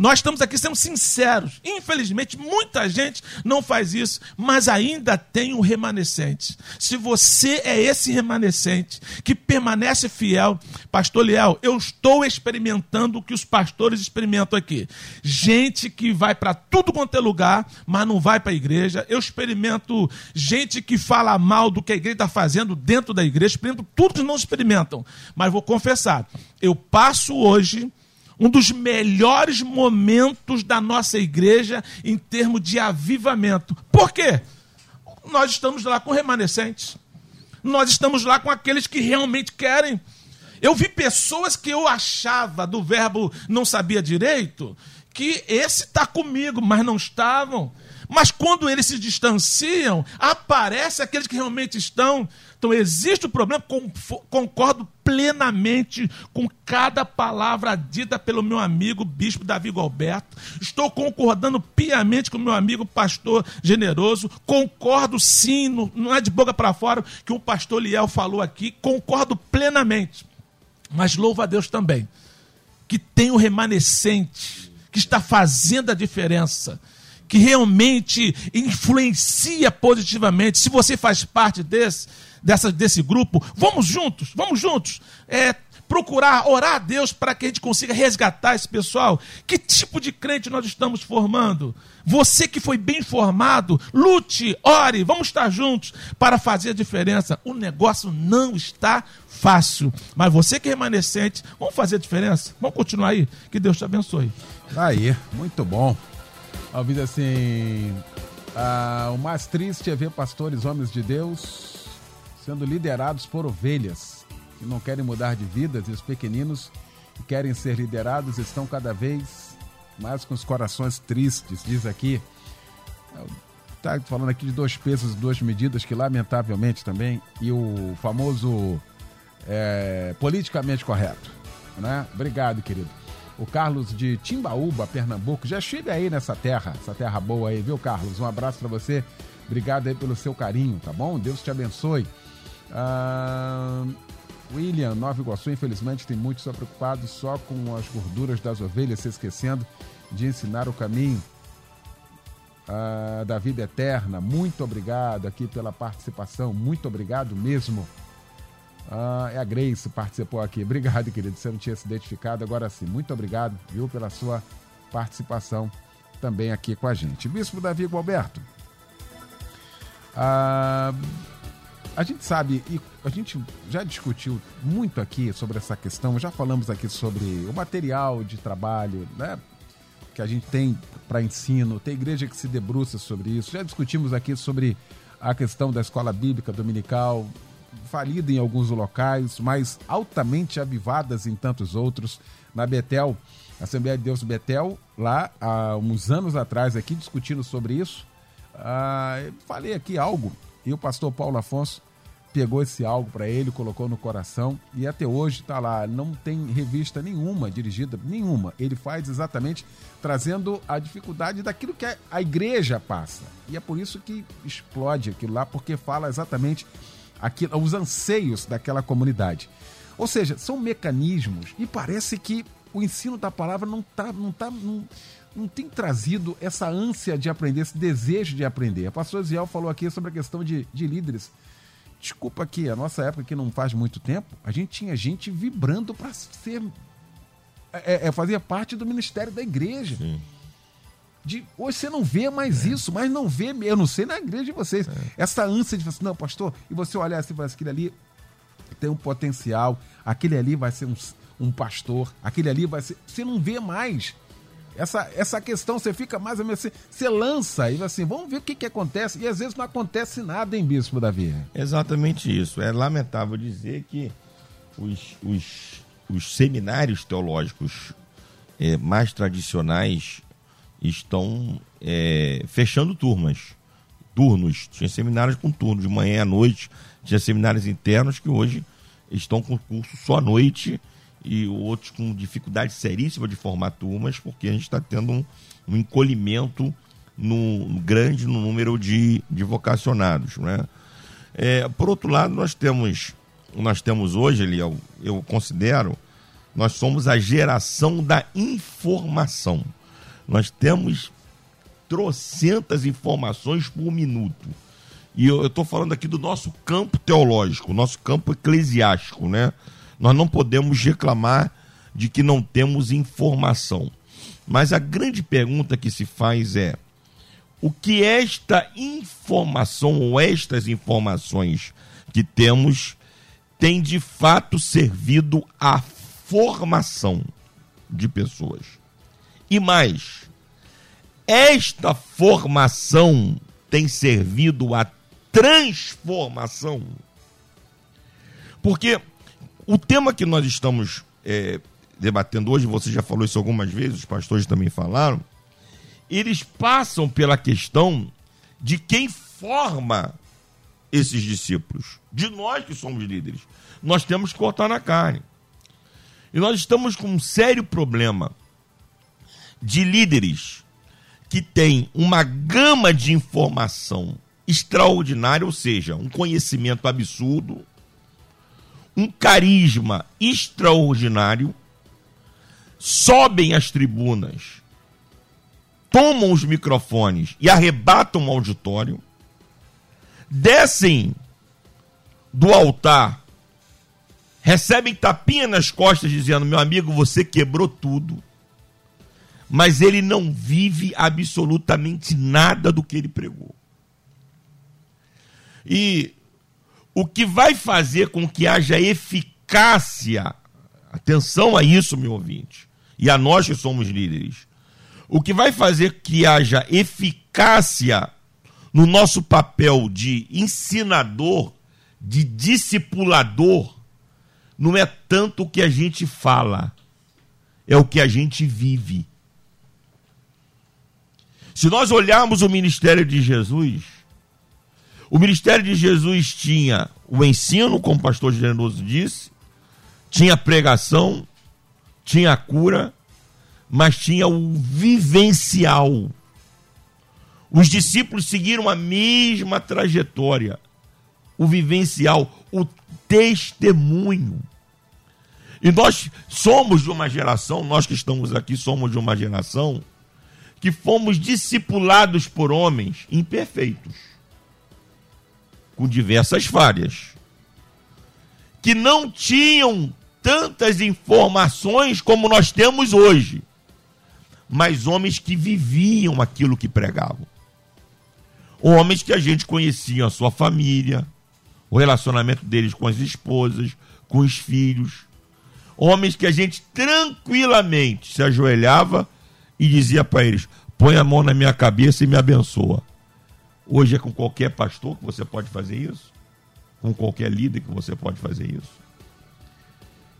Nós estamos aqui sendo sinceros. Infelizmente, muita gente não faz isso, mas ainda tem um remanescente. Se você é esse remanescente que permanece fiel, Pastor Leal, eu estou experimentando o que os pastores experimentam aqui. Gente que vai para tudo quanto é lugar, mas não vai para a igreja. Eu experimento gente que fala mal do que a igreja está fazendo dentro da igreja. Experimento tudo que não experimentam. Mas vou confessar, eu passo hoje um dos melhores momentos da nossa igreja em termos de avivamento. Por quê? Nós estamos lá com remanescentes. Nós estamos lá com aqueles que realmente querem. Eu vi pessoas que eu achava do verbo não sabia direito, que esse está comigo, mas não estavam. Mas quando eles se distanciam, aparece aqueles que realmente estão. Então existe o problema, concordo plenamente com cada palavra dita pelo meu amigo bispo Davi Galberto. Estou concordando piamente com meu amigo pastor generoso. Concordo sim, não é de boca para fora que o pastor Liel falou aqui. Concordo plenamente. Mas louvo a Deus também, que tem o remanescente, que está fazendo a diferença que realmente influencia positivamente. Se você faz parte desse, dessa, desse grupo, vamos juntos, vamos juntos. É, procurar orar a Deus para que a gente consiga resgatar esse pessoal. Que tipo de crente nós estamos formando? Você que foi bem formado, lute, ore, vamos estar juntos para fazer a diferença. O negócio não está fácil, mas você que é remanescente, vamos fazer a diferença. Vamos continuar aí. Que Deus te abençoe. Aí, muito bom. A vida assim. Ah, o mais triste é ver pastores, homens de Deus, sendo liderados por ovelhas que não querem mudar de vidas e os pequeninos que querem ser liderados estão cada vez mais com os corações tristes. Diz aqui. Está falando aqui de dois pesos e duas medidas que, lamentavelmente, também, e o famoso é, politicamente correto. Né? Obrigado, querido o Carlos de Timbaúba, Pernambuco. Já estive aí nessa terra, essa terra boa aí, viu, Carlos? Um abraço para você. Obrigado aí pelo seu carinho, tá bom? Deus te abençoe. Ah, William, Nova Iguaçu, infelizmente tem muitos só preocupados só com as gorduras das ovelhas, se esquecendo de ensinar o caminho ah, da vida eterna. Muito obrigado aqui pela participação, muito obrigado mesmo. Ah, é a Grace participou aqui. Obrigado, querido. Você não tinha se identificado. Agora sim, muito obrigado, viu, pela sua participação também aqui com a gente. Bispo Davi Gualberto. Ah, a gente sabe, e a gente já discutiu muito aqui sobre essa questão, já falamos aqui sobre o material de trabalho, né? Que a gente tem para ensino, tem igreja que se debruça sobre isso. Já discutimos aqui sobre a questão da escola bíblica dominical, falida em alguns locais, mas altamente avivadas em tantos outros. Na Betel, Assembleia de Deus Betel, lá há uns anos atrás, aqui discutindo sobre isso, ah, falei aqui algo e o pastor Paulo Afonso pegou esse algo para ele, colocou no coração e até hoje está lá. Não tem revista nenhuma dirigida, nenhuma. Ele faz exatamente trazendo a dificuldade daquilo que a igreja passa. E é por isso que explode aquilo lá, porque fala exatamente aquilo, os anseios daquela comunidade. Ou seja, são mecanismos e parece que o ensino da palavra não, tá, não, tá, não, não tem trazido essa ânsia de aprender, esse desejo de aprender. A pastor Ziel falou aqui sobre a questão de, de líderes. Desculpa aqui, a nossa época que não faz muito tempo, a gente tinha gente vibrando para ser. É, é, fazia parte do ministério da igreja. Sim. De, hoje você não vê mais isso, mas não vê, eu não sei na igreja de vocês. Essa ânsia de falar assim, não, pastor, e você olhar assim e falar assim, aquele ali tem um potencial, aquele ali vai ser um, um pastor, aquele ali vai ser. Você não vê mais. Essa, essa questão, você fica mais ou menos assim, você lança e assim, vamos ver o que, que acontece. E às vezes não acontece nada em Bispo Davi. Exatamente isso. É lamentável dizer que os, os, os seminários teológicos eh, mais tradicionais estão eh, fechando turmas, turnos. Tinha seminários com turno, de manhã à noite, tinha seminários internos que hoje estão com curso só à noite e outros com dificuldade seríssima de formar turmas, porque a gente está tendo um, um encolhimento no, grande no número de, de vocacionados. Né? É, por outro lado, nós temos, nós temos hoje, Eliel, eu considero, nós somos a geração da informação. Nós temos trocentas informações por minuto. E eu estou falando aqui do nosso campo teológico, nosso campo eclesiástico, né? Nós não podemos reclamar de que não temos informação. Mas a grande pergunta que se faz é: o que esta informação ou estas informações que temos tem de fato servido à formação de pessoas? E mais, esta formação tem servido à transformação? Porque o tema que nós estamos é, debatendo hoje, você já falou isso algumas vezes, os pastores também falaram, eles passam pela questão de quem forma esses discípulos, de nós que somos líderes. Nós temos que cortar na carne. E nós estamos com um sério problema de líderes que têm uma gama de informação extraordinária, ou seja, um conhecimento absurdo, um carisma extraordinário, sobem as tribunas, tomam os microfones e arrebatam o auditório, descem do altar, recebem tapinha nas costas dizendo: meu amigo, você quebrou tudo. Mas ele não vive absolutamente nada do que ele pregou. E o que vai fazer com que haja eficácia, atenção a isso, meu ouvinte, e a nós que somos líderes, o que vai fazer que haja eficácia no nosso papel de ensinador, de discipulador, não é tanto o que a gente fala, é o que a gente vive. Se nós olharmos o ministério de Jesus, o ministério de Jesus tinha o ensino, como o pastor Generoso disse, tinha pregação, tinha cura, mas tinha o vivencial. Os discípulos seguiram a mesma trajetória, o vivencial, o testemunho. E nós somos de uma geração, nós que estamos aqui somos de uma geração que fomos discipulados por homens imperfeitos com diversas falhas, que não tinham tantas informações como nós temos hoje, mas homens que viviam aquilo que pregavam. Homens que a gente conhecia a sua família, o relacionamento deles com as esposas, com os filhos. Homens que a gente tranquilamente se ajoelhava e dizia para eles: põe a mão na minha cabeça e me abençoa. Hoje é com qualquer pastor que você pode fazer isso, com qualquer líder que você pode fazer isso.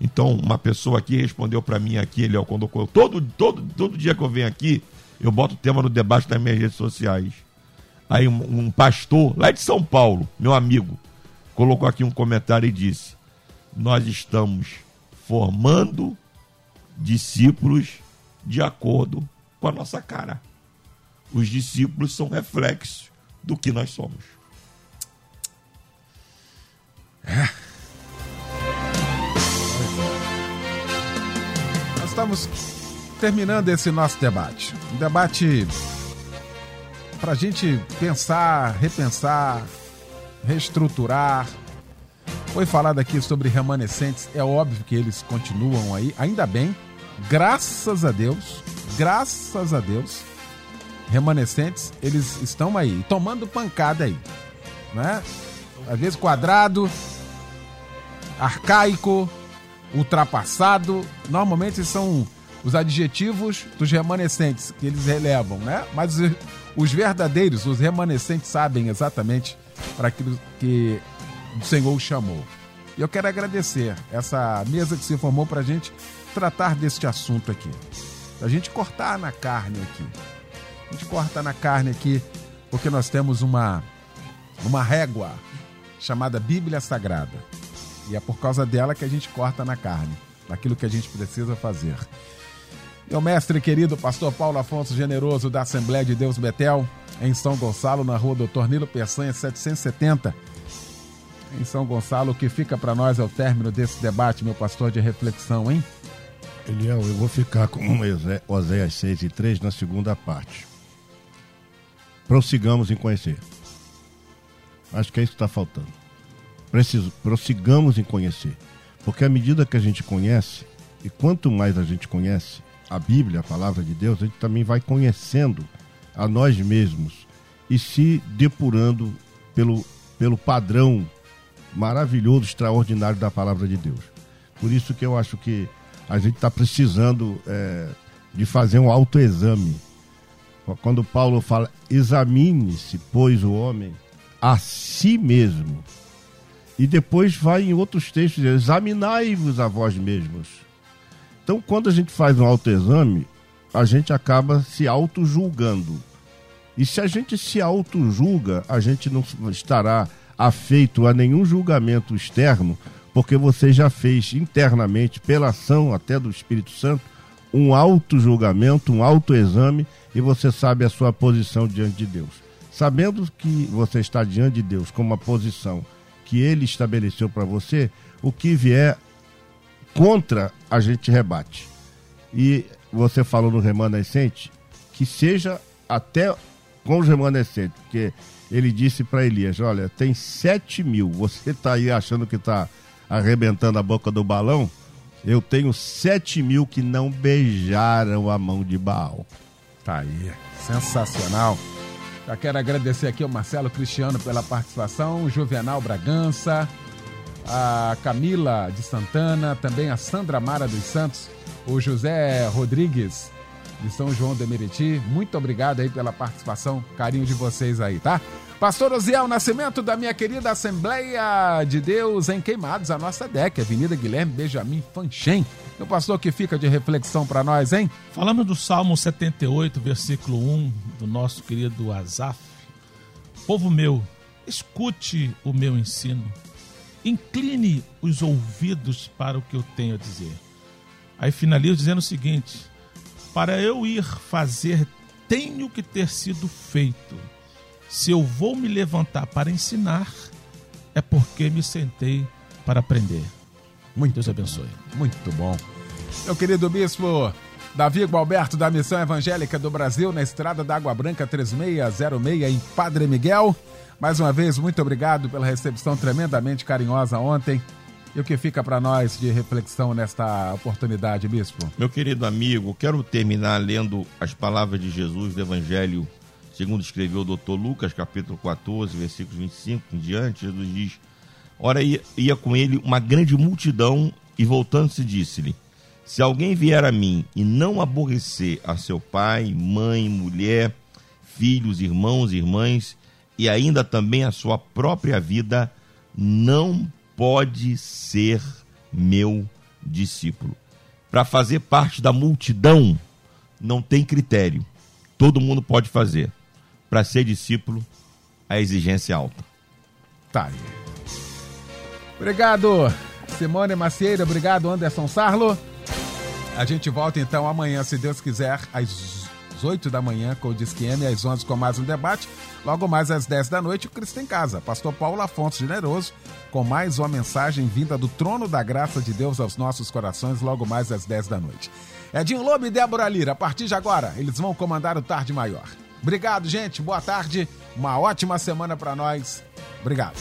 Então, uma pessoa aqui respondeu para mim aqui, ele, quando eu, todo, todo, todo dia que eu venho aqui, eu boto o tema no debate das minhas redes sociais. Aí um, um pastor lá de São Paulo, meu amigo, colocou aqui um comentário e disse: Nós estamos formando discípulos de acordo com a nossa cara. Os discípulos são reflexos do que nós somos. É. Nós estamos terminando esse nosso debate. Um debate para a gente pensar, repensar, reestruturar. Foi falado aqui sobre remanescentes, é óbvio que eles continuam aí, ainda bem, graças a Deus, graças a Deus, remanescentes, eles estão aí, tomando pancada aí, né? Às vezes quadrado, arcaico, ultrapassado, normalmente são os adjetivos dos remanescentes que eles relevam, né? Mas os- os verdadeiros, os remanescentes sabem exatamente para aquilo que o Senhor os chamou. E eu quero agradecer essa mesa que se formou para a gente tratar deste assunto aqui. Para a gente cortar na carne aqui. A gente corta na carne aqui porque nós temos uma, uma régua chamada Bíblia Sagrada. E é por causa dela que a gente corta na carne, naquilo que a gente precisa fazer. Meu mestre querido, pastor Paulo Afonso Generoso, da Assembleia de Deus Betel, em São Gonçalo, na rua Doutor Nilo Peçanha, 770. Em São Gonçalo, o que fica para nós é o término desse debate, meu pastor de reflexão, hein? Eliel, eu vou ficar com Oséias 6 e 3 na segunda parte. Prossigamos em conhecer. Acho que é isso que está faltando. Preciso, prossigamos em conhecer. Porque à medida que a gente conhece, e quanto mais a gente conhece a Bíblia, a palavra de Deus, a gente também vai conhecendo a nós mesmos e se depurando pelo, pelo padrão maravilhoso, extraordinário da palavra de Deus. Por isso que eu acho que a gente está precisando é, de fazer um autoexame. Quando Paulo fala, examine-se, pois, o homem a si mesmo. E depois vai em outros textos, examinai-vos a vós mesmos. Então, quando a gente faz um autoexame, a gente acaba se auto-julgando. E se a gente se auto-julga, a gente não estará afeito a nenhum julgamento externo, porque você já fez internamente, pela ação até do Espírito Santo, um auto-julgamento, um autoexame, e você sabe a sua posição diante de Deus. Sabendo que você está diante de Deus com uma posição que ele estabeleceu para você, o que vier contra, a gente rebate. E você falou no remanescente, que seja até com os remanescentes, porque ele disse para Elias: Olha, tem 7 mil, você está aí achando que está arrebentando a boca do balão? Eu tenho 7 mil que não beijaram a mão de Baal. Tá aí, sensacional. Já quero agradecer aqui ao Marcelo Cristiano pela participação, o Juvenal Bragança, a Camila de Santana, também a Sandra Mara dos Santos, o José Rodrigues de São João de Meriti. Muito obrigado aí pela participação, carinho de vocês aí, tá? Pastor Osiel Nascimento, da minha querida Assembleia de Deus em Queimados, a nossa DEC, Avenida Guilherme Benjamin Fanchen. O pastor que fica de reflexão para nós, hein? Falando do Salmo 78, versículo 1, do nosso querido Asaf. Povo meu, escute o meu ensino. Incline os ouvidos para o que eu tenho a dizer. Aí finalizo dizendo o seguinte: Para eu ir fazer, tenho que ter sido feito. Se eu vou me levantar para ensinar, é porque me sentei para aprender. Muito Deus abençoe. Muito bom. Meu querido bispo Davi Gualberto, da Missão Evangélica do Brasil, na estrada da Água Branca 3606, em Padre Miguel. Mais uma vez, muito obrigado pela recepção tremendamente carinhosa ontem. E o que fica para nós de reflexão nesta oportunidade, bispo? Meu querido amigo, quero terminar lendo as palavras de Jesus do Evangelho, segundo escreveu o doutor Lucas, capítulo 14, versículos 25 em diante. Jesus diz: Ora, ia, ia com ele uma grande multidão, e voltando-se, disse-lhe: Se alguém vier a mim e não aborrecer a seu pai, mãe, mulher, filhos, irmãos irmãs, e ainda também a sua própria vida, não pode ser meu discípulo. Para fazer parte da multidão, não tem critério. Todo mundo pode fazer. Para ser discípulo, a exigência é alta. Tá aí. Obrigado, Simone Macieira. Obrigado, Anderson Sarlo. A gente volta então amanhã, se Deus quiser, às 8 da manhã com o Disque M, às 11 com mais um debate. Logo mais às 10 da noite, o Cristo em Casa. Pastor Paulo Afonso Generoso, com mais uma mensagem vinda do trono da graça de Deus aos nossos corações, logo mais às 10 da noite. Edinho Lobo e Débora Lira, a partir de agora, eles vão comandar o Tarde Maior. Obrigado, gente. Boa tarde. Uma ótima semana para nós. Obrigado.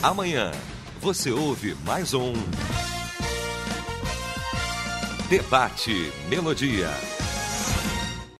Amanhã você ouve mais um Debate Melodia.